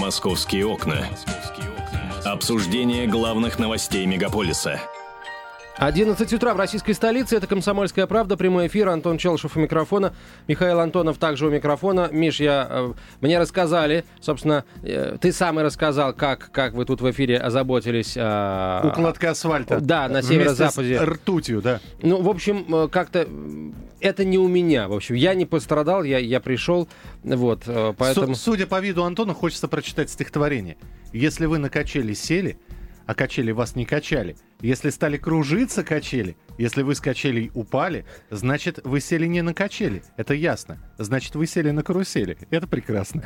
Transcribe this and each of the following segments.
«Московские окна». Обсуждение главных новостей мегаполиса – 11 утра в российской столице. Это «Комсомольская правда». Прямой эфир. Антон Челшев у микрофона. Михаил Антонов также у микрофона. Миш, я, э, мне рассказали, собственно, э, ты сам и рассказал, как, как вы тут в эфире озаботились. Э, Укладка асфальта. Да, на северо-западе. С ртутью, да. Ну, в общем, э, как-то это не у меня. В общем, я не пострадал, я, я пришел. Вот, э, поэтому... Судя по виду Антона, хочется прочитать стихотворение. Если вы на качели сели, а качели вас не качали. Если стали кружиться качели, если вы с качелей упали, значит, вы сели не на качели. Это ясно. Значит, вы сели на карусели. Это прекрасно.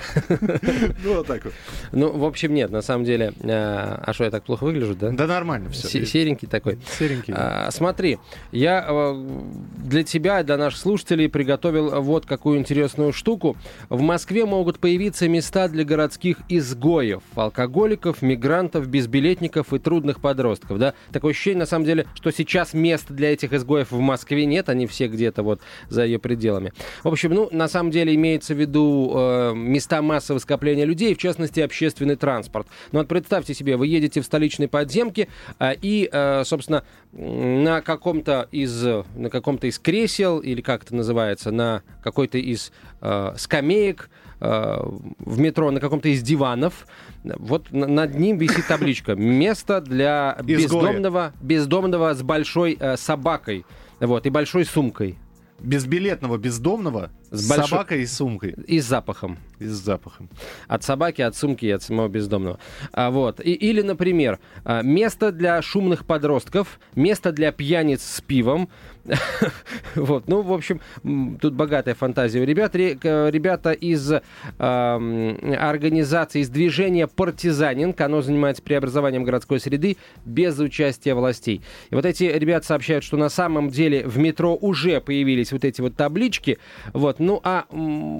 Ну, вот так вот. Ну, в общем, нет, на самом деле. Э, а что, я так плохо выгляжу, да? Да нормально все. Серенький такой. Серенький. А, смотри, я э, для тебя, для наших слушателей приготовил вот какую интересную штуку. В Москве могут появиться места для городских изгоев, алкоголиков, мигрантов, безбилетников и трудных подростков. Да? Такое ощущение, на самом деле, что сейчас мест для этих изгоев в Москве нет, они все где-то вот за ее пределами. В общем, ну, на самом деле имеется в виду э, места массового скопления людей, в частности, общественный транспорт. Ну вот представьте себе, вы едете в столичной подземке э, и, э, собственно, на каком-то из, на каком-то из кресел, или как это называется, на какой-то из э, скамеек, в метро на каком-то из диванов. Вот над ним висит табличка «Место для бездомного, бездомного с большой э, собакой вот, и большой сумкой». Безбилетного бездомного с большой... собакой и сумкой. И с запахом. И с запахом. От собаки, от сумки и от самого бездомного. А, вот. И, или, например, а, место для шумных подростков, место для пьяниц с пивом. вот. Ну, в общем, тут богатая фантазия у ребят. Ребята из э, организации, из движения «Партизанинг», оно занимается преобразованием городской среды без участия властей. И вот эти ребята сообщают, что на самом деле в метро уже появились вот эти вот таблички. Вот. Ну, а,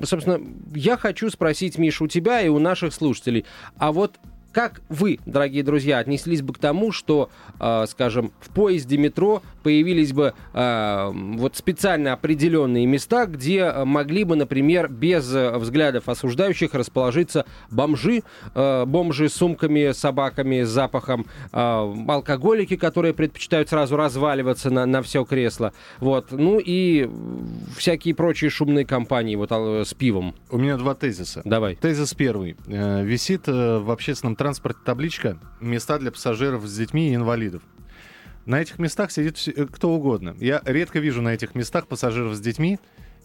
собственно, я хочу спросить, Миша, у тебя и у наших слушателей, а вот как вы, дорогие друзья, отнеслись бы к тому, что, э, скажем, в поезде метро появились бы э, вот специально определенные места, где могли бы, например, без взглядов осуждающих расположиться бомжи, э, бомжи с сумками, собаками, с запахом, э, алкоголики, которые предпочитают сразу разваливаться на, на все кресло, вот, ну и всякие прочие шумные компании вот с пивом. У меня два тезиса. Давай. Тезис первый. Э, висит э, в общественном транспорте табличка «Места для пассажиров с детьми и инвалидов». На этих местах сидит э, кто угодно. Я редко вижу на этих местах пассажиров с детьми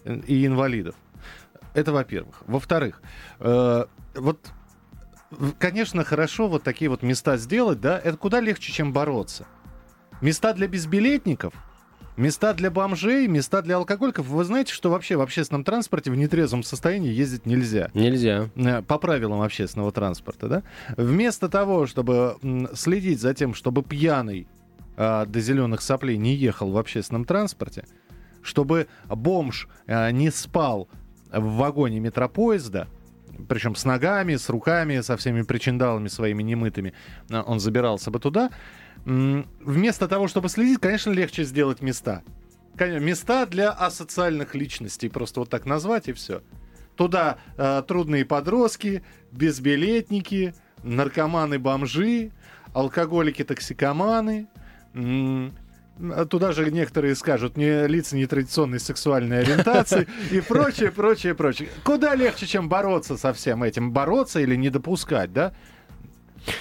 э, и инвалидов. Это во-первых. Во-вторых, э, вот, конечно, хорошо вот такие вот места сделать, да, это куда легче, чем бороться. Места для безбилетников – Места для бомжей, места для алкоголиков. Вы знаете, что вообще в общественном транспорте в нетрезвом состоянии ездить нельзя? Нельзя. Э, по правилам общественного транспорта, да? Вместо того, чтобы следить за тем, чтобы пьяный а, до зеленых соплей не ехал в общественном транспорте, чтобы бомж а, не спал в вагоне метропоезда, причем с ногами, с руками, со всеми причиндалами своими немытыми, он забирался бы туда, вместо того, чтобы следить, конечно, легче сделать места. Места для асоциальных личностей, просто вот так назвать и все. Туда э, трудные подростки, безбилетники, наркоманы-бомжи, алкоголики-токсикоманы. Туда же некоторые скажут, не лица нетрадиционной сексуальной ориентации и прочее, прочее, прочее. Куда легче, чем бороться со всем этим? Бороться или не допускать, да?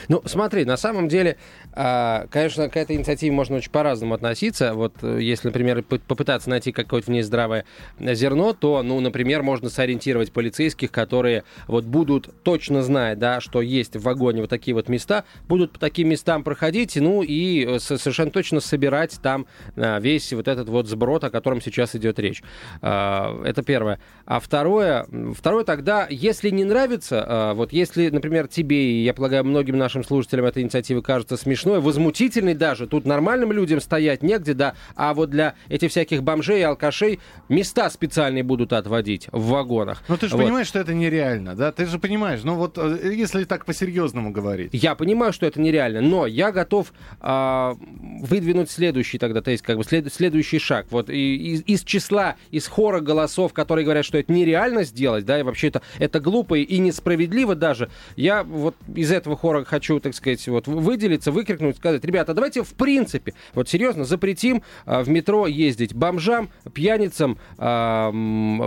Ну, смотри, на самом деле, а, конечно, к этой инициативе можно очень по-разному относиться. Вот э, если, например, попытаться найти какое-то в ней здравое зерно, то, ну, например, можно сориентировать полицейских, которые вот будут точно знать, да, что есть в вагоне вот такие вот места, будут по таким местам проходить, ну, и э, совершенно точно собирать там а, весь вот этот вот сброд, о котором сейчас идет речь. А, это первое. А второе, второе тогда, если не нравится, вот если, например, тебе, и я полагаю, многим многим нашим слушателям эта инициатива кажется смешной, возмутительной даже. Тут нормальным людям стоять негде, да, а вот для этих всяких бомжей и алкашей места специальные будут отводить в вагонах. Ну ты же Вот. понимаешь, что это нереально, да? Ты же понимаешь, ну вот э, если так по-серьезному говорить. Я понимаю, что это нереально, но я готов а, выдвинуть следующий тогда, то есть как бы след- следующий шаг. Вот и, из, из числа, из хора голосов, которые говорят, что это нереально сделать, да, и вообще это, это глупо и несправедливо даже, я вот из этого хора хочу, так сказать, вот выделиться, выкрикнуть, сказать, ребята, давайте в принципе, вот серьезно, запретим а, в метро ездить бомжам, пьяницам, а,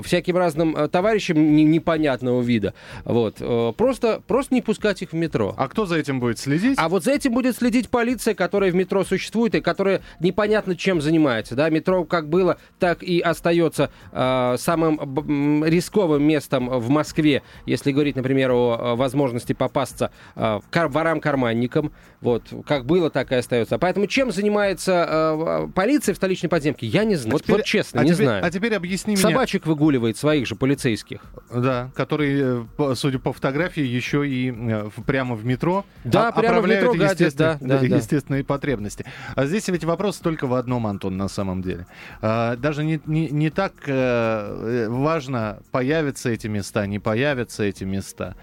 всяким разным а, товарищам не- непонятного вида. Вот. Э, Просто, просто не пускать их в метро. А кто за этим будет следить? А вот за этим будет следить полиция, которая в метро существует и которая непонятно чем занимается. Да? Метро как было, так и остается э, самым рисковым местом в Москве, если говорить, например, о э, возможности попасться э, ворам-карманникам. Вот, как было, так и остается. Поэтому чем занимается э, полиция в столичной подземке, я не знаю. Вот, Теперь- вот честно, а не теперь- знаю. А теперь объясни мне. Собачек выгуливает своих же полицейских. Да, который, э, судя по фотографии, еще и э, прямо в метро Да, а- прямо в метро гадят, естественные- да, да, да. естественные потребности. А здесь ведь вопрос только в одном, Антон, на самом деле. А, Даже не, не, не так э, э, важно, появятся эти места, не появятся эти места.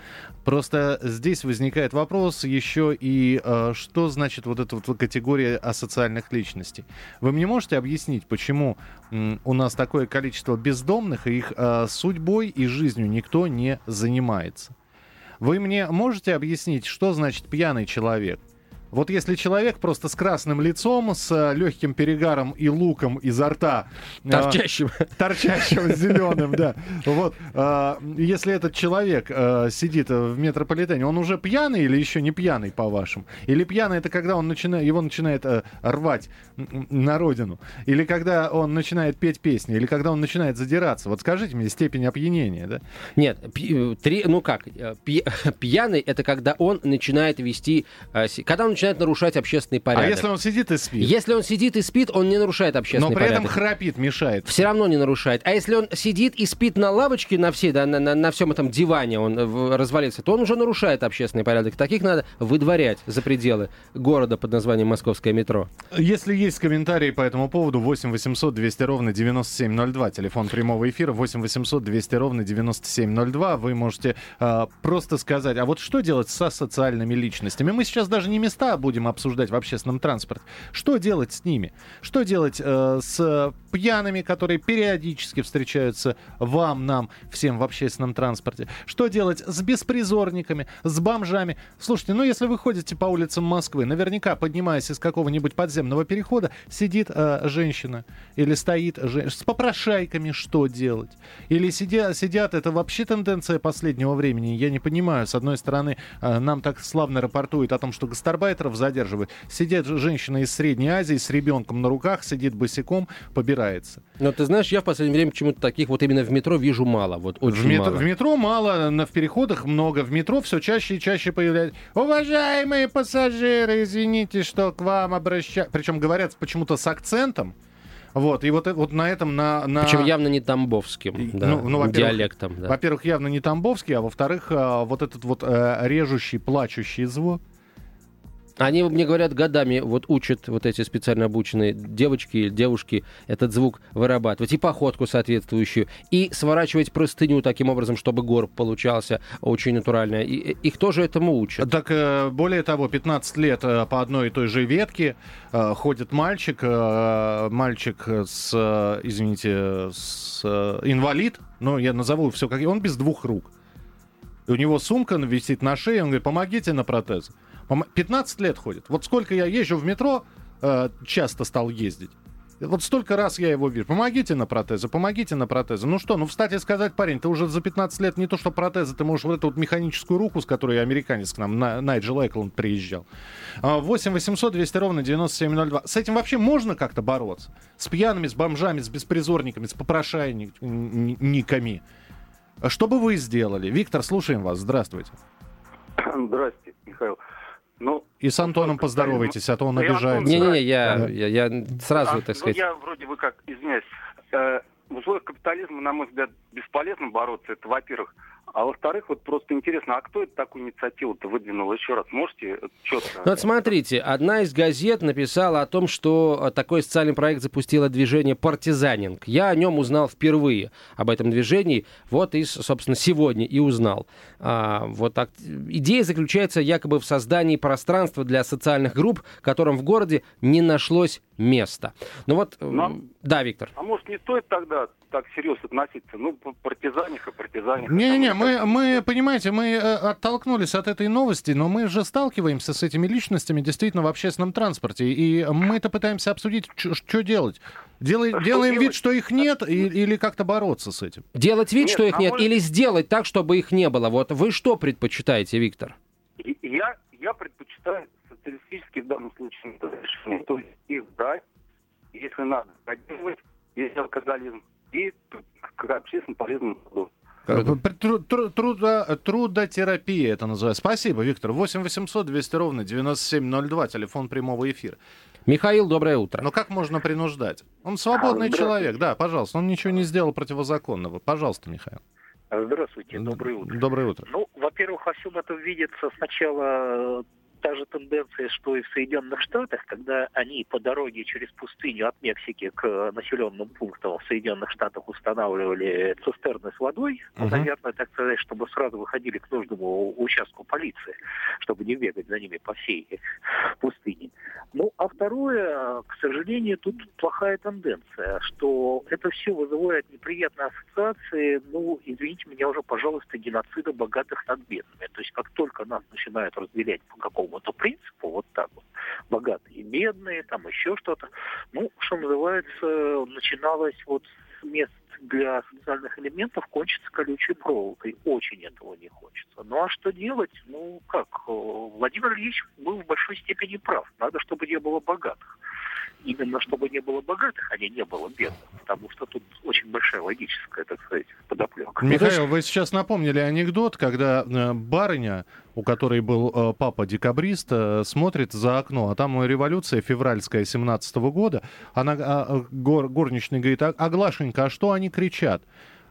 Просто здесь возникает вопрос еще и э, что значит вот эта вот категория асоциальных личностей. Вы мне можете объяснить, почему м, у нас такое количество бездомных, и их э, судьбой и жизнью никто не занимается? Вы мне можете объяснить, что значит пьяный человек? Вот если человек просто с красным лицом, с э, легким перегаром и луком изо рта, э, Торчащим. торчащим зеленым, да. Вот, а, если этот человек а, сидит в метрополитене, он уже пьяный или еще не пьяный, по-вашему? Или пьяный это когда он начинает, его начинает а, рвать на родину? Или когда он начинает петь песни? Или когда он начинает задираться? Вот скажите мне степень опьянения, да? Нет, э, три, ну как, э, пьяный это когда он начинает вести, э, когда он начинает нарушать общественный порядок. А если он сидит и спит? Если он сидит и спит, он не нарушает но общественный при этом порядок. храпит, мешает. Все равно не нарушает. А если он сидит и спит на лавочке на всей, да, на, на- на всем этом диване, он э, развалился, то он уже нарушает общественный порядок. Таких надо выдворять за пределы города под названием Московское метро. Если есть комментарии по этому поводу, 8 800 200 ровно 9702, телефон прямого эфира, 8 800 200 ровно 9702, вы можете а, просто сказать, а вот что делать со социальными личностями? Мы сейчас даже не места будем обсуждать в общественном транспорте. Что делать с ними? Что делать э, с пьяными, которые периодически встречаются вам, нам, всем в общественном транспорте? Что делать с беспризорниками, с бомжами? Слушайте, ну если вы ходите по улицам Москвы, наверняка, поднимаясь из какого-нибудь подземного перехода, сидит э, женщина или стоит же- с попрошайками, что делать? Или сидя, сидят, это вообще тенденция последнего времени, я не понимаю. С одной стороны, э, нам так славно рапортуют о том, что гастарбайтеров задерживают. Сидит же женщина из Средней Азии с ребенком на руках, сидит босиком, побирается. Но ты знаешь, я в последнее время почему-то таких вот именно в метро вижу мало. Вот очень В метро, мало. в метро мало, на, в переходах много. В метро все чаще и чаще появляется. Уважаемые пассажиры, извините, что к вам обращаюсь. Причем говорят почему-то с акцентом. Вот, и вот, э- вот на этом, на... на... Причем явно не тамбовским, И- да, ну, ну, во-первых, диалектом. Да. Во-первых, явно не Тамбовский, а во-вторых, а, вот этот вот э, режущий, плачущий звук. Они мне говорят, годами вот учат вот эти специально обученные девочки или девушки этот звук вырабатывать, и походку соответствующую, и сворачивать простыню таким образом, чтобы горб получался очень натурально. И, и- их тоже этому учат. Так, э, более того, 15 лет э, по одной и той же ветке э, ходит мальчик, э, мальчик с, э, извините, с э, инвалид, ну, я назову все как... Он без двух рук. И у него сумка висит на шее, он говорит, помогите на протез. Пом- 15 лет ходит. Вот сколько я езжу в метро, э, часто стал ездить. Вот столько раз я его вижу. Помогите на протезы, помогите на протезы. Ну что, ну встать и сказать, парень, ты уже за 15 лет не то что протезы, ты можешь вот эту вот механическую руку, с которой американец к нам, На- Найджел Экланд, приезжал. А, 8 800 200 ровно 9702. С этим вообще можно как-то бороться? С пьяными, с бомжами, с беспризорниками, с попрошайниками? Что бы вы сделали? Виктор, слушаем вас. Здравствуйте. Здрасте, Михаил. Ну, И с Антоном поздоровайтесь, а то он Антон- обижается. Не-не-не, я, Да. я, я сразу, а, так ну, сказать... я вроде бы как, извиняюсь, э, в условиях капитализма, на мой взгляд, бесполезно бороться. Это, во-первых. А во-вторых, вот просто интересно, а кто это такую инициативу-то выдвинул? Еще раз, можете четко... Ну, вот смотрите, одна из газет написала о том, что э, такой социальный проект запустило движение «Партизанинг». Я о нем узнал впервые, об этом движении, вот и, собственно, сегодня и узнал. А, вот так. Идея заключается якобы в создании пространства для социальных групп, которым в городе не нашлось места. Ну вот, э, Нам... да, Виктор. А может не стоит тогда так серьезно относиться? Ну, партизаниха, партизаниха. Не-не-не, мы, мы, понимаете, мы э, оттолкнулись от этой новости, но мы же сталкиваемся с этими личностями действительно в общественном транспорте, и мы это пытаемся обсудить, что делать. Делай, что делаем делать? вид, что их нет, и, или как-то бороться с этим? Делать вид, нет, что их нет, может... или сделать так, чтобы их не было. Вот вы что предпочитаете, Виктор? Я, я предпочитаю социалистический в данном случае решение. То есть их брать, если надо, поддерживать, если алкоголизм, и к общественно полезному труду. Трудо, трудотерапия это называется. Спасибо, Виктор. 8 800 200 ровно 9702, телефон прямого эфира. Михаил, доброе утро. Но как можно принуждать? Он свободный человек, да, пожалуйста. Он ничего не сделал противозаконного. Пожалуйста, Михаил. Здравствуйте, доброе утро. Доброе утро. Ну, во-первых, во всем этом видится сначала та же тенденция, что и в Соединенных Штатах, когда они по дороге через пустыню от Мексики к населенным пунктам в Соединенных Штатах устанавливали цистерны с водой, uh-huh. наверное, так сказать, чтобы сразу выходили к нужному участку полиции, чтобы не бегать за ними по всей пустыне. Ну, а второе, к сожалению, тут плохая тенденция, что это все вызывает неприятные ассоциации, ну, извините меня уже, пожалуйста, геноцида богатых над бедными. То есть как только нас начинают разделять по какому какому-то принципу, вот так вот, богатые бедные, там еще что-то. Ну, что называется, начиналось вот с мест для социальных элементов кончится колючей проволокой. Очень этого не хочется. Ну а что делать? Ну как? Владимир Ильич был в большой степени прав. Надо, чтобы не было богатых именно чтобы не было богатых, а не не было бедных. Потому что тут очень большая логическая, так сказать, подоплека. Михаил, вы сейчас напомнили анекдот, когда э, барыня, у которой был э, папа декабрист, э, смотрит за окно, а там революция февральская 17 года. Она, а, гор, горничный говорит, а, а Глашенька, а что они кричат?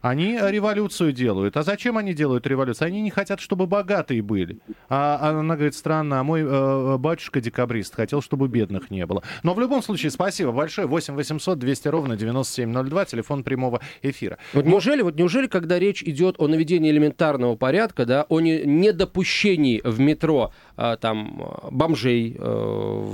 Они революцию делают. А зачем они делают революцию? Они не хотят, чтобы богатые были. А, а она говорит, странно, а мой э, батюшка декабрист хотел, чтобы бедных не было. Но в любом случае, спасибо большое. 8 800 200 ровно 9702, телефон прямого эфира. Вот неужели, вот неужели, когда речь идет о наведении элементарного порядка, да, о не, недопущении в метро а, там бомжей, э,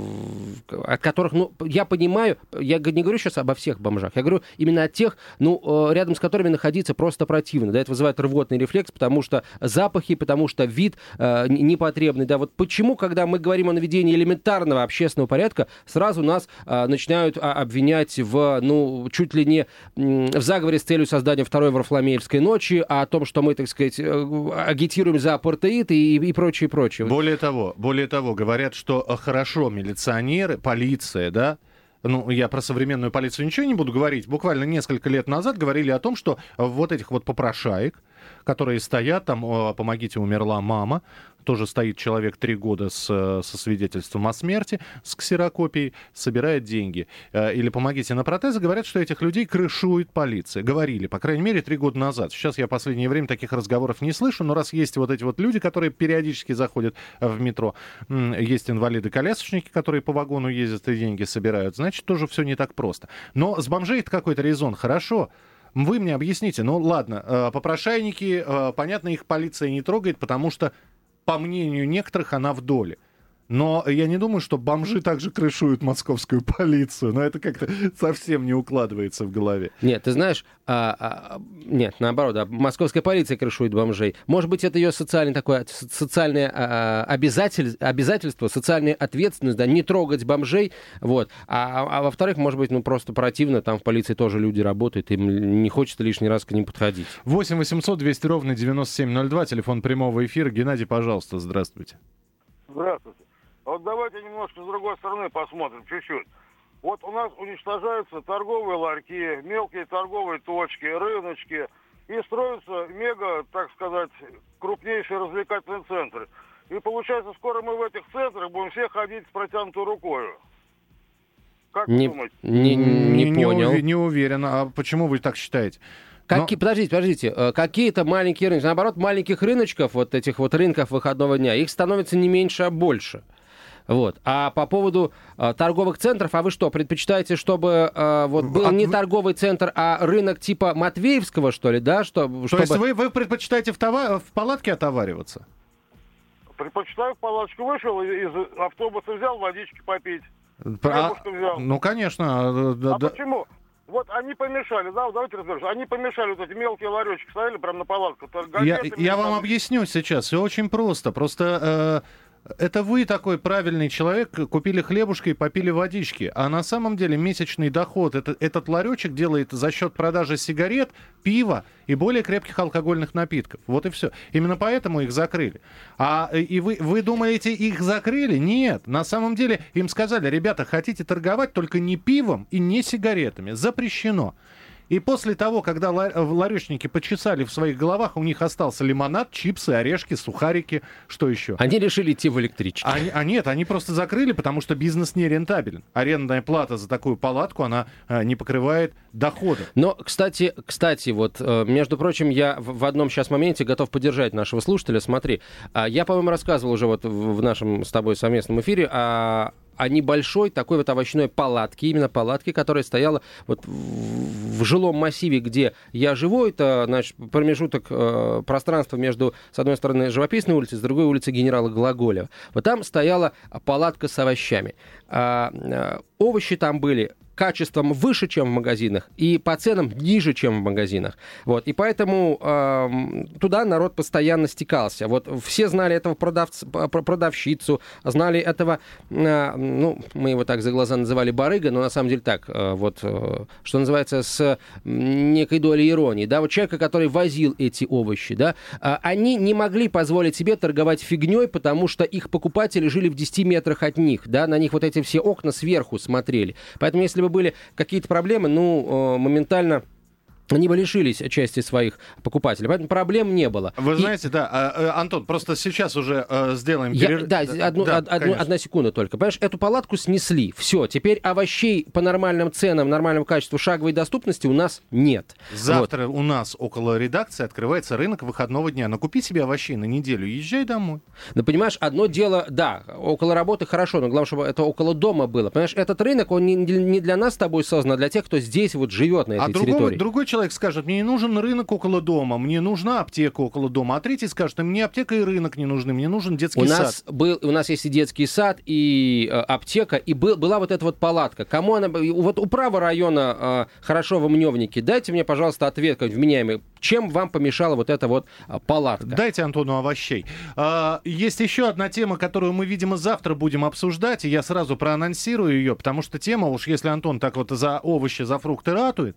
от которых, ну, я понимаю, я не говорю сейчас обо всех бомжах, я говорю именно о тех, ну, э, рядом с которыми находиться просто противно, да, это вызывает рвотный рефлекс, потому что запахи, потому что вид э, непотребный, да, вот почему, когда мы говорим о наведении элементарного общественного порядка, сразу нас э, начинают а, обвинять в, ну, чуть ли не в заговоре с целью создания второй Варфломеевской ночи, а о том, что мы, так сказать, агитируем за апартеид и, и прочее, прочее. Более того, того, более того, говорят, что э, хорошо милиционеры, полиция, да, ну, я про современную полицию ничего не буду говорить. Буквально несколько лет назад говорили о том, что вот этих вот попрошаек, которые стоят там, помогите, умерла мама, тоже стоит человек три года с, со свидетельством о смерти, с ксерокопией, собирает деньги. Э, или помогите на протезы, говорят, что этих людей крышует полиция. Говорили, по крайней мере, три года назад. Сейчас я в последнее время таких разговоров не слышу, но раз есть вот эти вот люди, которые периодически заходят в метро, есть инвалиды-колясочники, которые по вагону ездят и деньги собирают, значит, тоже все не так просто. Но с бомжей это какой-то резон. Хорошо, вы мне объясните, ну ладно, э, попрошайники, э, понятно, их полиция не трогает, потому что, по мнению некоторых, она в доле. Но я не думаю, что бомжи также крышуют московскую полицию. Но это как-то совсем не укладывается в голове. Нет, ты знаешь, а, а, нет, наоборот, а, московская полиция крышует бомжей. Может быть, это ее социальное такое социальное а, обязатель, обязательство, социальная ответственность, да, не трогать бомжей. Вот. А, а, а во-вторых, может быть, ну просто противно, там в полиции тоже люди работают, им не хочется лишний раз к ним подходить. 8 800 200 ровно 9702, телефон прямого эфира. Геннадий, пожалуйста, здравствуйте. Здравствуйте. Вот давайте немножко с другой стороны посмотрим, чуть-чуть. Вот у нас уничтожаются торговые ларьки, мелкие торговые точки, рыночки, и строятся мега, так сказать, крупнейшие развлекательные центры. И получается, скоро мы в этих центрах будем все ходить с протянутой рукой. Как не, думаете? Не, не, не, не понял. Не уверен. А почему вы так считаете? Какие, Подождите, подождите. э, Какие-то маленькие рынки. Наоборот, маленьких рыночков, вот этих вот рынков выходного дня, их становится не меньше, а больше. Вот. А по поводу э, торговых центров, а вы что, предпочитаете, чтобы э, вот был А не вы- торговый центр, а рынок типа Матвеевского, что ли, да? Что, То чтобы... есть вы, вы предпочитаете в, това- в палатке отовариваться? Предпочитаю в палаточку вышел, из автобуса взял водички попить. А- взял. ну, конечно. да- А да. почему? Вот они помешали, да, давайте разберемся. Они помешали, вот эти мелкие ларечки стояли прямо на палатку. Я, я вам там. объясню сейчас. Все очень просто. Просто э, это вы такой правильный человек, купили хлебушка и попили водички. А на самом деле месячный доход это, этот ларечек делает за счет продажи сигарет, пива и более крепких алкогольных напитков. Вот и все. Именно поэтому их закрыли. А и вы, вы думаете, их закрыли? Нет. На самом деле им сказали, ребята, хотите торговать только не пивом и не сигаретами. Запрещено. И после того, когда э, ларечники почесали в своих головах, у них остался лимонад, чипсы, орешки, сухарики, что еще? Они решили идти в электричке. Они- а нет, они просто закрыли, потому что бизнес не рентабелен. Арендная плата за такую палатку, она э, не покрывает дохода. Но, кстати, кстати, вот, э, между прочим, я в одном сейчас моменте готов поддержать нашего слушателя. Смотри, а, я, по-моему, рассказывал уже вот в нашем с тобой совместном эфире о, о небольшой такой вот овощной палатке, именно палатке, которая стояла вот в, жилом массиве, где я живу. Это, значит, промежуток э, пространства между, с одной стороны, живописной улицей, с другой улицей генерала Глаголева. Вот там стояла палатка с овощами. А, а, овощи там были качеством выше, чем в магазинах, и по ценам ниже, чем в магазинах. Вот. И поэтому эм, туда народ постоянно стекался. Вот все знали этого продавца, продавщицу, знали этого, э, ну, мы его так за глаза называли барыга, но на самом деле так, э, вот, э, что называется, с некой долей иронии, да, вот человека, который возил эти овощи, да, а, они не могли позволить себе торговать фигней, потому что их покупатели жили в 10 метрах от них, да, на них вот эти все окна сверху смотрели. Поэтому если бы были какие-то проблемы, ну, э, моментально они бы лишились части своих покупателей. Поэтому проблем не было. Вы И- знаете, да, а, э, Антон, просто сейчас уже э, сделаем я- перерыв. да, одну, да, од- одну- одна секунда только. Понимаешь, эту палатку снесли. Все, теперь овощей по нормальным ценам, нормальному качеству, шаговой доступности у нас нет. Вот. Завтра у нас около редакции открывается рынок выходного дня. Но купи себе овощей на неделю, езжай домой. Но понимаешь, одно дело, да, около работы хорошо, но главное, чтобы это около дома было. Понимаешь, этот рынок, он не, не для нас с тобой создан, а для тех, кто здесь вот живет на этой А территории. другой человек скажет, мне не нужен рынок около дома, мне нужна аптека около дома. А третий скажет, мне аптека и рынок не нужны, мне нужен детский У сад. нас, был, у нас есть и детский сад, и э, аптека, и был, была вот эта вот палатка. Кому она... Вот управа района э, хорошо в Мневнике. Дайте мне, пожалуйста, ответ какой-нибудь вменяемый. Чем вам помешала вот эта вот а, палатка? Дайте Антону овощей. А, есть еще одна тема, которую мы, видимо, завтра будем обсуждать, и я сразу проанонсирую ее, потому что тема, уж если Антон так вот за овощи, за фрукты ратует,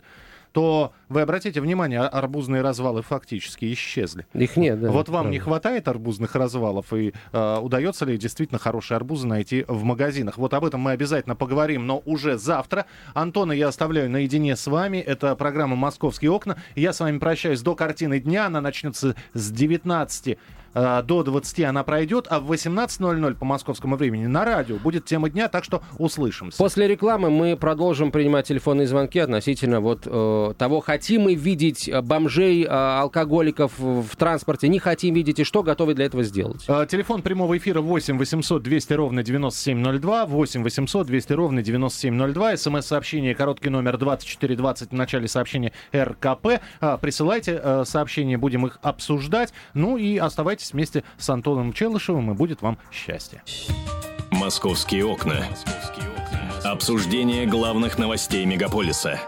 то вы обратите внимание, а- арбузные развалы фактически исчезли. Их нет, да. вот вам правда. не хватает арбузных развалов, и э, удается ли действительно хорошие арбузы найти в магазинах? Вот об этом мы обязательно поговорим, но уже завтра. Антона я оставляю наедине с вами. Это программа «Московские окна». Я с вами прощаюсь до картины дня. Она начнется с 19 э, до 20 она пройдет, а в 18.00 по московскому времени на радио будет тема дня, так что услышимся. После рекламы мы продолжим принимать телефонные звонки относительно вот э, того, хотим мы видеть э, бомжей, э, алкоголиков в транспорте, не хотим видеть, и что готовы для этого сделать. Э, Телефон прямого эфира 8 800 200 ровно 9702, 8 800 200 ровно 9702, смс-сообщение, короткий номер 2420 в начале сообщения РКП. А, Присылайте э, сообщения, будем их обсуждать. Ну и оставайтесь вместе с Антоном Челышевым, и будет вам счастье. Московские окна. Обсуждение главных новостей мегаполиса.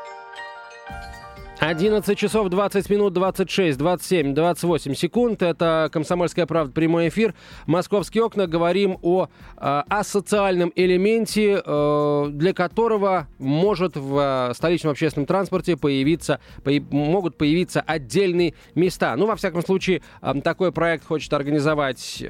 11 часов 20 минут 26, 27, 28 секунд. Это «Комсомольская правда» прямой эфир. «Московские окна». Говорим о э, асоциальном элементе, э, для которого может в э, столичном общественном транспорте появиться, появ- могут появиться отдельные места. Ну, во всяком случае, э, такой проект хочет организовать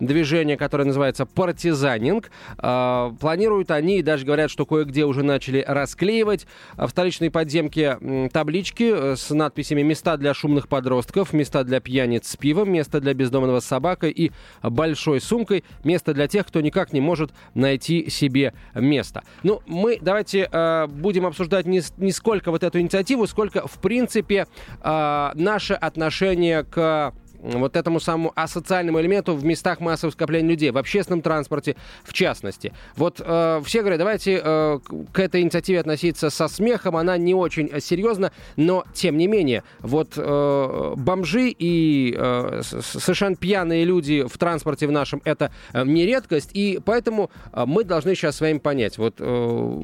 движение, которое называется «Партизанинг». Планируют они и даже говорят, что кое-где уже начали расклеивать э, в столичной подземке м, таблички таблички э, с надписями «Места для шумных подростков», «Места для пьяниц с пивом», «Место для бездомного с собакой» и «Большой сумкой», «Место для тех, кто никак не может найти себе место». Ну, мы давайте э, будем обсуждать не, не сколько вот эту инициативу, сколько, в принципе, э, наше отношение к вот этому самому асоциальному элементу в местах массового скопления людей, в общественном транспорте в частности. Вот э, все говорят, давайте э, к этой инициативе относиться со смехом, она не очень серьезна, но тем не менее, вот э, бомжи и э, совершенно пьяные люди в транспорте в нашем это э, не редкость, и поэтому э, мы должны сейчас с вами понять, вот э,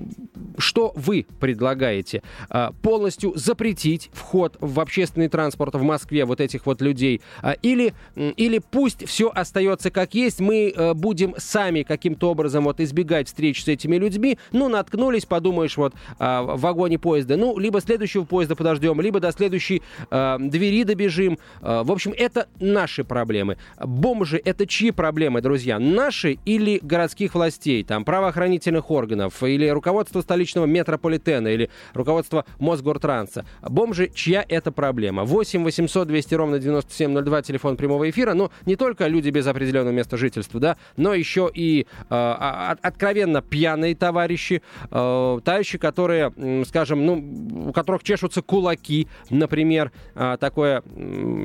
что вы предлагаете? Э, полностью запретить вход в общественный транспорт в Москве вот этих вот людей, или, или пусть все остается как есть, мы э, будем сами каким-то образом вот избегать встреч с этими людьми, ну, наткнулись, подумаешь, вот а, в вагоне поезда, ну, либо следующего поезда подождем, либо до следующей э, двери добежим. Э, в общем, это наши проблемы. Бомжи — это чьи проблемы, друзья? Наши или городских властей, там, правоохранительных органов, или руководства столичного метрополитена, или руководства Мосгортранса? Бомжи — чья это проблема? 8 800 200 ровно 9702 называть телефон прямого эфира, но не только люди без определенного места жительства, да, но еще и э, откровенно пьяные товарищи, э, товарищи, которые, скажем, ну, у которых чешутся кулаки, например, э, такое,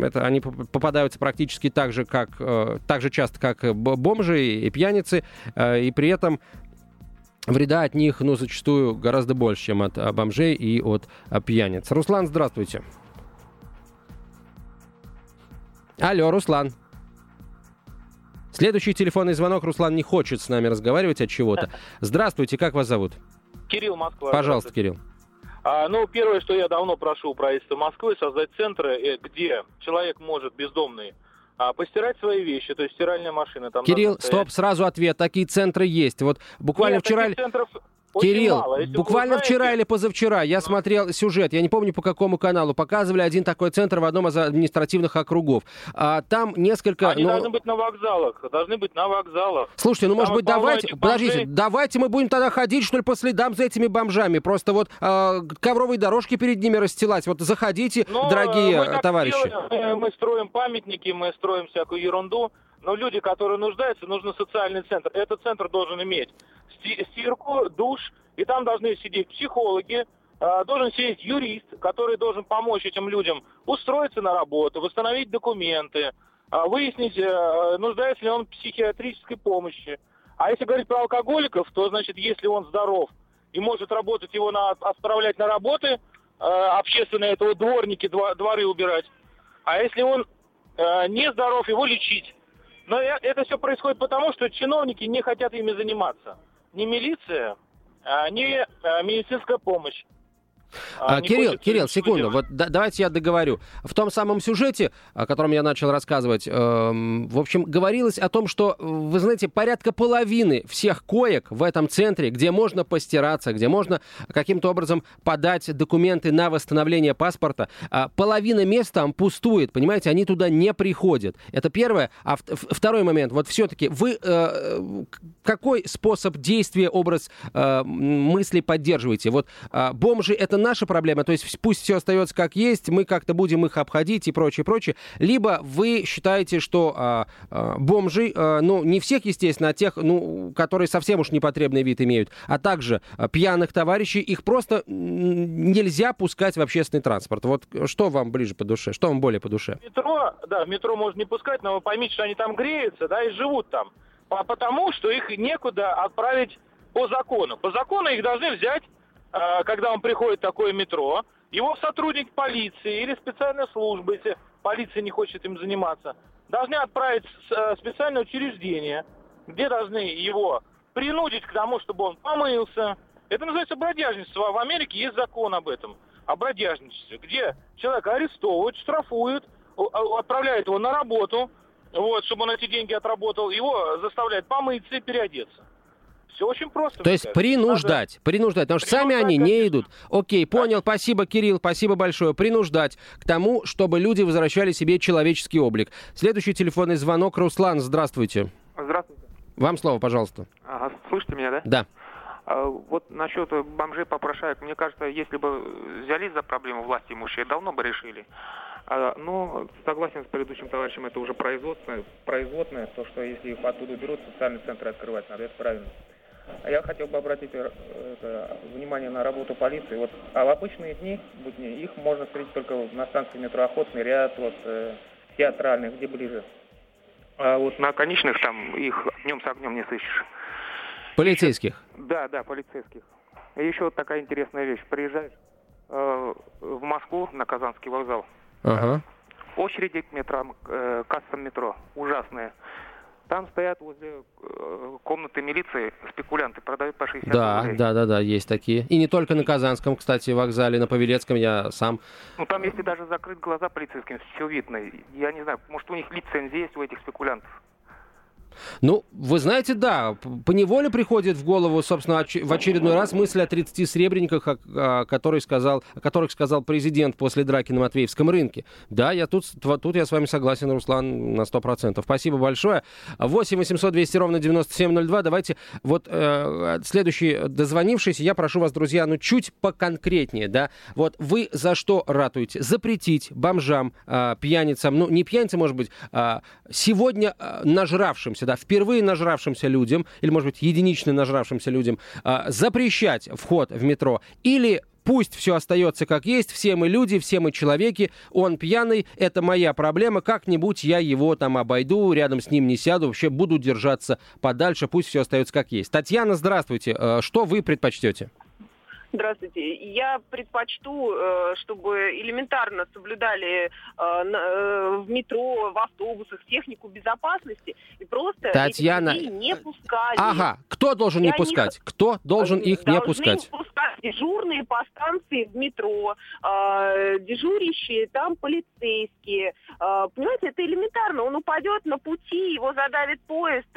это они попадаются практически так же, как, э, так же часто, как бомжи и пьяницы, э, и при этом вреда от них, ну, зачастую гораздо больше, чем от бомжей и от пьяниц. Руслан, здравствуйте. Алло, Руслан. Следующий телефонный звонок. Руслан не хочет с нами разговаривать от чего-то. Здравствуйте, как вас зовут? Кирилл, Москва. Пожалуйста, Кирилл. А, ну, первое, что я давно прошу у правительства Москвы, создать центры, э, где человек может бездомный а, постирать свои вещи, то есть стиральная машина там. Кирилл, стоп, сразу ответ. Такие центры есть. Вот буквально Нет, вчера. Центров Кирилл, мало. буквально знаете... вчера или позавчера я смотрел сюжет, я не помню по какому каналу, показывали один такой центр в одном из административных округов. А, там несколько... Они ну... должны быть на вокзалах, должны быть на вокзалах. Слушайте, ну может быть давайте, подождите, давайте мы будем тогда ходить, что ли, по следам за этими бомжами, просто вот э, ковровые дорожки перед ними расстилать, вот заходите, Но, ну, дорогие товарищи. Делаем, мы строим памятники, мы строим всякую ерунду, но люди, которые нуждаются, нужно социальный центр. Этот центр должен иметь стирку, душ, и там должны сидеть психологи, а, должен сидеть юрист, который должен помочь этим людям устроиться на работу, восстановить документы, а, выяснить, э, нуждается ли он в психиатрической помощи. А если говорить про алкоголиков, то, значит, если он здоров и может работать, его на, отправлять на работы э, общественные, этого дворники, дворы убирать. А если он э, не здоров, его лечить. Но это все происходит потому, что чиновники не хотят ими заниматься. Не милиция, а не а, медицинская помощь. А, а Кирилл, Кирилл, секунду, вот да, давайте я договорю. В том самом сюжете, о котором я начал рассказывать, э, в общем, говорилось о том, что, вы знаете, порядка половины всех коек в этом центре, где можно постираться, где можно каким-то образом подать документы на восстановление паспорта, э, половина мест там пустует, понимаете, они туда не приходят. Это первое. А в, второй момент, вот все-таки вы э, какой способ действия, образ э, мысли поддерживаете? Вот э, бомжи это наша проблема, то есть пусть все остается как есть, мы как-то будем их обходить и прочее, прочее. Либо вы считаете, что а, а, бомжи, а, ну, не всех, естественно, а тех, ну, которые совсем уж непотребный вид имеют, а также а, пьяных товарищей, их просто нельзя пускать в общественный транспорт. Вот что вам ближе по душе, что вам более по душе? Метро, да, метро можно не пускать, но вы поймите, что они там греются, да, и живут там. Потому что их некуда отправить по закону. По закону их должны взять когда он приходит в такое метро, его сотрудник полиции или специальной службы, если полиция не хочет им заниматься, должны отправить в э, специальное учреждение, где должны его принудить к тому, чтобы он помылся. Это называется бродяжничество. В Америке есть закон об этом, о бродяжничестве, где человека арестовывают, штрафуют, отправляют его на работу, вот, чтобы он эти деньги отработал, его заставляют помыться и переодеться. Все очень просто. То есть принуждать, Надо... принуждать, потому что сами они не идут. Окей, понял, да. спасибо, Кирилл, спасибо большое. Принуждать к тому, чтобы люди возвращали себе человеческий облик. Следующий телефонный звонок. Руслан, здравствуйте. Здравствуйте. Вам слово, пожалуйста. Ага, слышите меня, да? Да. А вот насчет бомжей попрошаек, мне кажется, если бы взялись за проблему власти имущие, давно бы решили. А, но согласен с предыдущим товарищем, это уже производственное, производное, то, что если их оттуда берут, социальный центр открывать надо, это правильно. А я хотел бы обратить э, это, внимание на работу полиции. Вот, а в обычные дни, будни, их можно встретить только на станции метро Охотный ряд, вот, э, театральных, где ближе. А вот на конечных там их днем с огнем не сыщешь. Полицейских? Да, да, полицейских. И еще вот такая интересная вещь. Приезжаешь э, в Москву на Казанский вокзал. Ага. Очереди к метро, э, кассам метро ужасные. Там стоят возле э, комнаты милиции спекулянты, продают по 60 Да, рублей. да, да, да, есть такие. И не только на Казанском, кстати, вокзале, на Павелецком я сам. Ну там если даже закрыть глаза полицейским, все видно. Я не знаю, может у них лицензия есть у этих спекулянтов. Ну, вы знаете, да, п- поневоле приходит в голову, собственно, в очередной раз мысль о 30 сребрениках, о, о которой сказал, о которых сказал президент после драки на Матвеевском рынке. Да, я тут, тут я с вами согласен, Руслан, на 100%. Спасибо большое. 8 800 200 ровно 9702. Давайте вот э, следующий дозвонившийся, я прошу вас, друзья, ну чуть поконкретнее, да. Вот вы за что ратуете? Запретить бомжам, э, пьяницам, ну не пьяницам, может быть, а сегодня э, нажравшимся, да, впервые нажравшимся людям, или, может быть, единично нажравшимся людям, а, запрещать вход в метро, или Пусть все остается как есть, все мы люди, все мы человеки, он пьяный, это моя проблема, как-нибудь я его там обойду, рядом с ним не сяду, вообще буду держаться подальше, пусть все остается как есть. Татьяна, здравствуйте, Э, что вы предпочтете? Здравствуйте. Я предпочту, э, чтобы элементарно соблюдали э, э, в метро, в автобусах технику безопасности и просто Татьяна, этих не пускали. Ага, кто должен не Я не пускать? Кто должен их не пускать? пускать дежурные по станции в метро, э, дежурящие там полицейские. Э, понимаете, это элементарно. Он упадет на пути, его задавит поезд,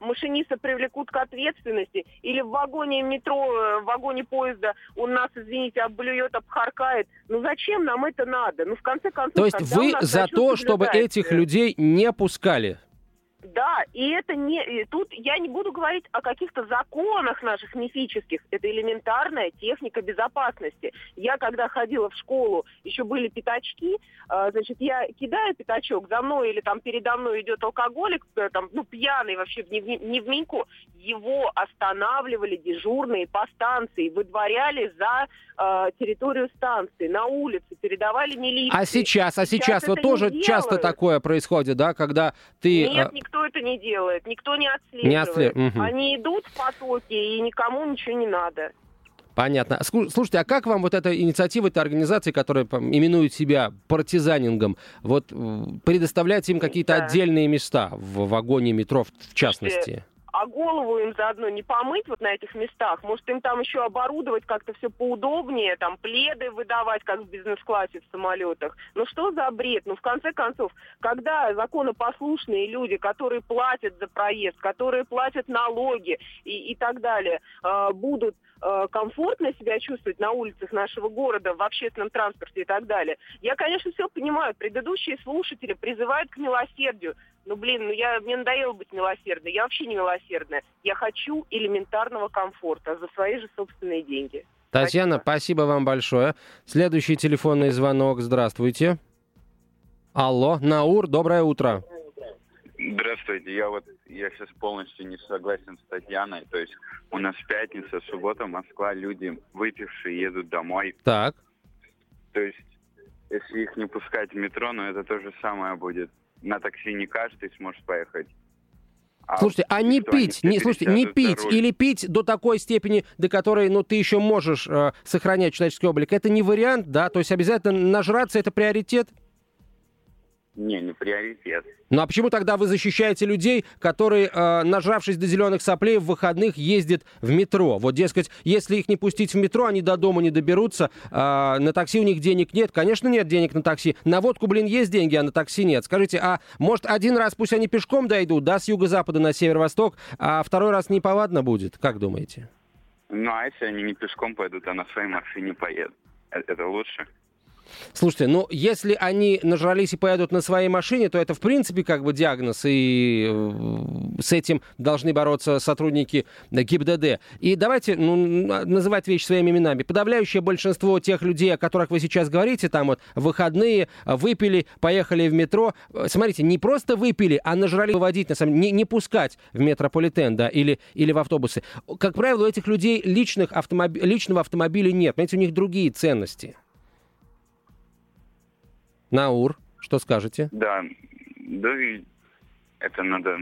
машиниста привлекут к ответственности. Или в вагоне метро, в вагоне поезда он нас, извините, обблюет, обхаркает. Ну зачем нам это надо? Ну в конце концов... То есть вы у за то, чтобы этих людей не пускали? Да, и это не... и тут я не буду говорить о каких-то законах наших мифических. Это элементарная техника безопасности. Я, когда ходила в школу, еще были пятачки, а, значит, я кидаю пятачок, за мной или там передо мной идет алкоголик, э, там, ну, пьяный вообще, не, в- не в меньку, его останавливали дежурные по станции, выдворяли за э, территорию станции, на улице, передавали милиции. А сейчас, а сейчас, Сейчас вот тоже часто такое происходит, да, когда ты... Нет, э, никто это не делает, никто не Не отслеживает. отсле- мгм. Они идут в потоке, и никому ничего не надо. Понятно. Слушайте, а как вам вот эта инициатива этой организации, которая именует себя партизанингом, вот предоставлять им какие-то Да. отдельные места в вагоне метро, в частности? А голову им заодно не помыть вот на этих местах. Может, им там еще оборудовать как-то все поудобнее, там пледы выдавать, как в бизнес-классе в самолетах. Ну что за бред? Ну, в конце концов, когда законопослушные люди, которые платят за проезд, которые платят налоги и, и так далее, э, будут э, комфортно себя чувствовать на улицах нашего города, в общественном транспорте и так далее. Я, конечно, все понимаю. Предыдущие слушатели призывают к милосердию. Ну, блин, ну я, мне надоело быть милосердной. Я вообще не милосердная. Я хочу элементарного комфорта за свои же собственные деньги. Татьяна, спасибо вам большое. Следующий телефонный звонок. Здравствуйте. Алло, Наур, доброе утро. Здравствуйте, я вот я сейчас полностью не согласен с Татьяной. То есть у нас пятница, суббота, Москва, люди выпившие едут домой. Так. То есть если их не пускать в метро, ну это то же самое будет. На такси не каждый сможет поехать. А Слушайте, а не пить, не, слушайте, не пить руль? или пить до такой степени, до которой, ну, ты еще можешь э, сохранять человеческий облик, это не вариант, да? То есть обязательно нажраться это приоритет? Не, не приоритет. Ну а почему тогда вы защищаете людей, которые, э, нажравшись до зеленых соплей, в выходных ездят в метро? Вот, дескать, если их не пустить в метро, они до дома не доберутся, э, на такси у них денег нет. Конечно, нет денег на такси. На водку, блин, есть деньги, а на такси нет. Скажите, а может один раз пусть они пешком дойдут, да, с юго-запада на северо-восток, а второй раз неповадно будет? Как думаете? Ну а если они не пешком пойдут, а на своей машине поедут? Э- Это лучше? Слушайте, ну если они нажрались и поедут на своей машине, то это в принципе как бы диагноз, и э, с этим должны бороться сотрудники ГИБДД. И давайте ну, называть вещи своими именами. Подавляющее большинство тех людей, о которых вы сейчас говорите, там вот выходные, выпили, поехали в метро. Смотрите, не просто выпили, а нажрались выводить, на самом деле, не, не пускать в метрополитен, да, или, или в автобусы. Как правило, у этих людей личных автомоб... личного автомобиля нет. Понимаете, у них другие ценности. Наур, что скажете? Да, да, это надо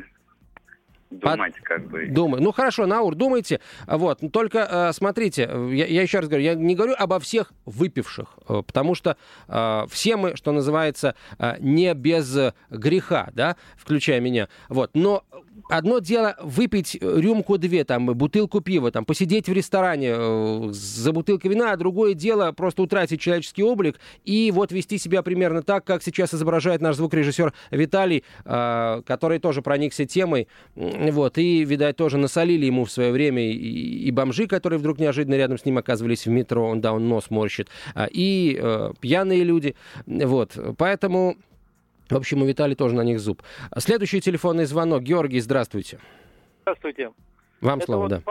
думать, как бы. Думаю. Ну хорошо, Наур, думайте. Вот, только э, смотрите, я, я еще раз говорю, я не говорю обо всех выпивших, э, потому что э, все мы, что называется, э, не без греха, да, включая меня. Вот, но одно дело выпить рюмку-две, там, бутылку пива, там, посидеть в ресторане э, за бутылкой вина, а другое дело просто утратить человеческий облик и вот вести себя примерно так, как сейчас изображает наш звукорежиссер Виталий, э, который тоже проникся темой, вот, и, видать, тоже насолили ему в свое время и, бомжи, которые вдруг неожиданно рядом с ним оказывались в метро, он, да, он нос морщит, а, и э, пьяные люди, вот, поэтому... В общем, у Виталия тоже на них зуб. Следующий телефонный звонок. Георгий, здравствуйте. Здравствуйте. Вам Это слово, вот да.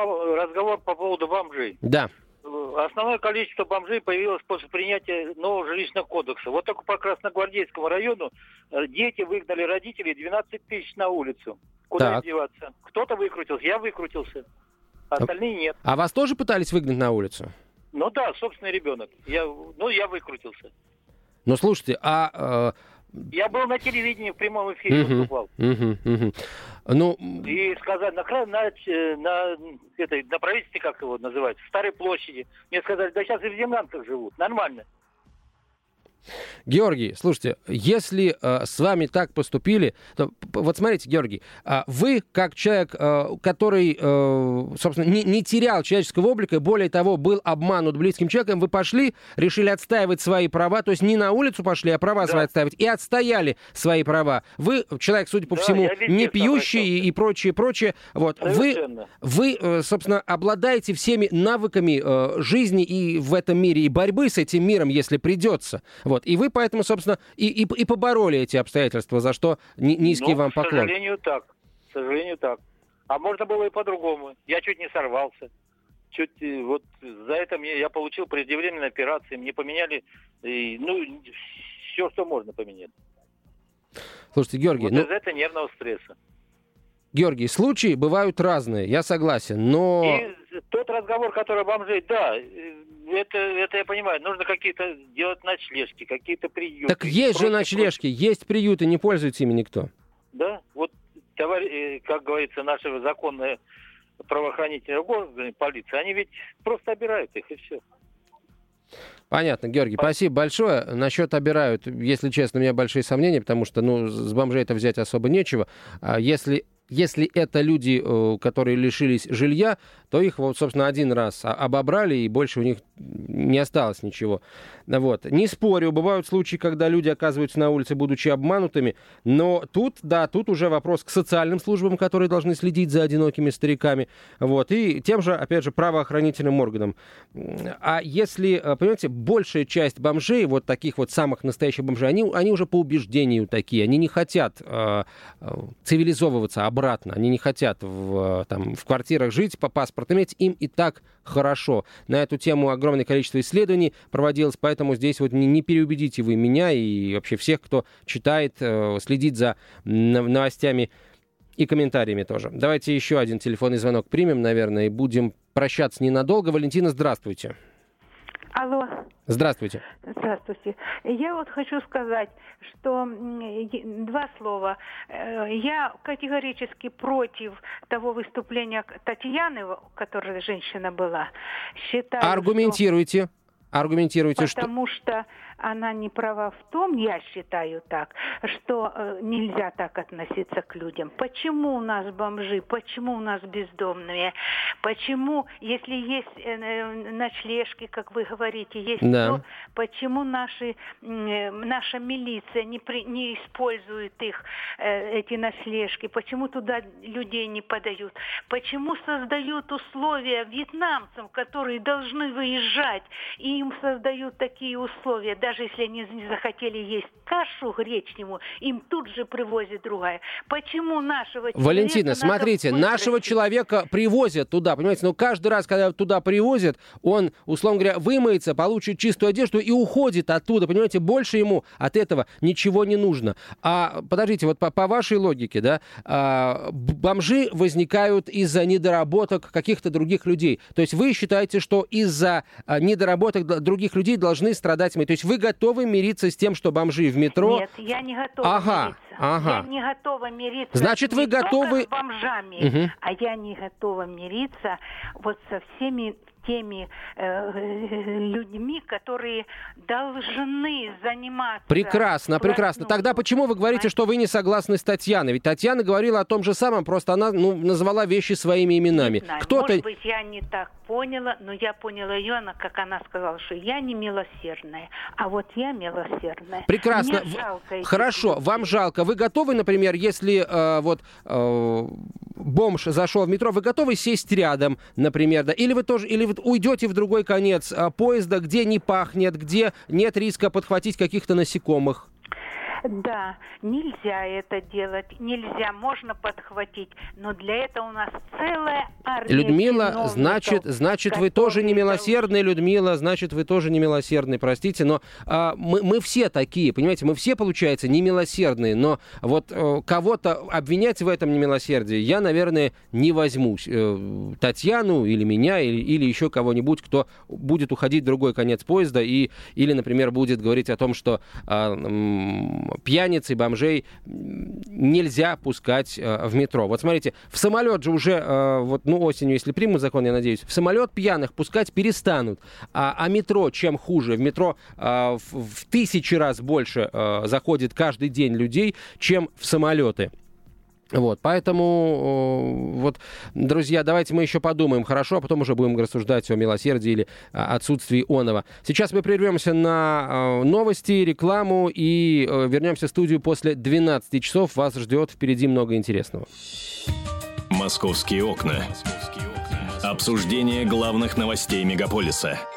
разговор по поводу бомжей. Да. Основное количество бомжей появилось после принятия нового жилищного кодекса. Вот только по Красногвардейскому району э, дети выгнали родителей 12 тысяч на улицу. Куда так. деваться? Кто-то выкрутился, я выкрутился. Остальные нет. А вас тоже пытались выгнать на улицу? Ну да, собственный ребенок. Я, ну, я выкрутился. Ну, слушайте, а э, я был на телевидении в прямом эфире выступал. Ну... И сказать, на, на, на, этой, на правительстве, как его называют, в Старой площади, мне сказали, да сейчас и в землянках живут, нормально. Георгий, слушайте, если э, с вами так поступили, то вот смотрите, Георгий, э, вы как человек, э, который, э, собственно, не, не терял человеческого облика, и более того, был обманут близким человеком, вы пошли, решили отстаивать свои права, то есть не на улицу пошли, а права да. свои отстаивать, и отстояли свои права. Вы человек, судя по да, всему, не пьющий и, и прочее, прочее. Вот. Вы, вы, э, собственно, обладаете всеми навыками э, жизни и в этом мире, и борьбы с этим миром, если придется. Вот. И вы поэтому, собственно, и, и, и побороли эти обстоятельства, за что низкий ну, вам поклон. к сожалению, так. К сожалению, так. А можно было и по-другому. Я чуть не сорвался. Чуть э, вот за это мне я получил преждевременные операции, мне поменяли, и, ну, все, что можно поменять. Слушайте, Георгий, вот ну... из этого нервного стресса. Георгий, случаи бывают разные, я согласен, но... И тот разговор, который бомжей, да, это, это я понимаю. Нужно какие-то делать ночлежки, какие-то приюты. Так есть же ночлежки, прочее. есть приюты, не пользуется ими никто. Да, вот, товарищ, э, как говорится, наши законные правоохранительные органы, полиция, они ведь просто обирают их и все. Понятно, Георгий, спасибо большое. Насчет обирают, если честно, у меня большие сомнения, потому что ну, с бомжей это взять особо нечего. А если если это люди, э, которые лишились жилья, то их, вот, собственно, один раз обобрали, и больше у них не осталось ничего. Вот. Не спорю, бывают случаи, когда люди оказываются на улице, будучи обманутыми, но тут, да, тут уже вопрос к социальным службам, которые должны следить за одинокими стариками, вот, и тем же, опять же, правоохранительным органам. А если, э, понимаете, большая часть бомжей, вот таких вот самых настоящих бомжей, они, они уже по убеждению такие, они не хотят э, э цивилизовываться обратно, они не хотят в, там, в квартирах жить по паспорт иметь, им и так хорошо. На эту тему огромное количество исследований проводилось, поэтому здесь вот не, не переубедите вы меня и вообще всех, кто читает, э, следит за новостями и комментариями тоже. Давайте еще один телефонный звонок примем, наверное, и будем прощаться ненадолго. Валентина, здравствуйте. Алло. Здравствуйте. Здравствуйте. Я вот хочу сказать, что два слова. Э, я категорически против того выступления Татьяны, которая женщина была. Считаю, Аргументируйте. Что... Аргументируйте, Потому что... что она не права в том, я считаю так, что э, нельзя так относиться к людям. Почему у нас бомжи, почему у нас бездомные, почему, если есть э, э ночлежки, как вы говорите, есть да. то, почему наши, э, наша милиция не, при, не использует их, э, эти ночлежки, почему туда людей не подают, почему создают условия вьетнамцам, которые должны выезжать, и им создают такие условия, да даже если они не захотели есть кашу гречневую, им тут же привозят другая. Почему нашего человека Валентина, смотрите, нашего человека привозят туда, понимаете, но каждый раз, когда туда привозят, он, условно говоря, вымоется, получит чистую одежду и уходит оттуда, понимаете, больше ему от этого ничего не нужно. А подождите, вот по, по вашей логике, да, а, бомжи возникают из-за недоработок каких-то других людей. То есть вы считаете, что из-за а, недоработок других людей должны страдать мы. То есть вы готовы мириться с тем, что бомжи в метро... Нет, я не готова ага, мириться. Ага. Я не готова мириться Значит, вы готовы... с бомжами, Угу. а я не готова мириться вот со всеми теми э, людьми, которые должны заниматься... Прекрасно, прекрасно. Тогда почему вы говорите, что вы не согласны с Татьяной? Ведь Татьяна говорила о том же самом, просто она ну, назвала вещи своими именами. Кто-то... Может быть, я не так поняла, но я поняла ее, она, как она сказала, что я не милосердная, а вот я милосердная. Прекрасно. Мне жалко этих Хорошо, людей. вам жалко. Вы готовы, например, если э, вот э, бомж зашел в метро, вы готовы сесть рядом, например, да? Или вы тоже, или вы уйдете в другой конец э, поезда, где не пахнет, где нет риска подхватить каких-то насекомых? Да, нельзя это делать, нельзя, можно подхватить, но для этого у нас целая армия Людмила, значит, значит, вы тоже не милосердны, Людмила, значит, вы тоже не милосердны, простите, но а, мы, мы все такие, понимаете, мы все, получается, не милосердные, но вот э, кого-то обвинять в этом немилосердии я, наверное, не возьмусь. Э, Татьяну или меня, или, или еще кого-нибудь, кто будет уходить в другой конец поезда, и, или, например, будет говорить о том, что а, пьяниц и бомжей нельзя пускать э, в метро. Вот смотрите, в самолет же уже, э, вот, ну, осенью, если примут закон, я надеюсь, в самолет пьяных пускать перестанут. А, а метро чем хуже? В метро э, в, в тысячи раз больше заходит каждый день людей, чем в самолеты. Вот, поэтому, вот, друзья, давайте мы еще подумаем, хорошо, а потом уже будем рассуждать о милосердии или отсутствии оного. Сейчас мы прервемся на новости, рекламу и вернемся в студию после 12 часов. Вас ждет впереди много интересного. Московские окна. Обсуждение главных новостей мегаполиса –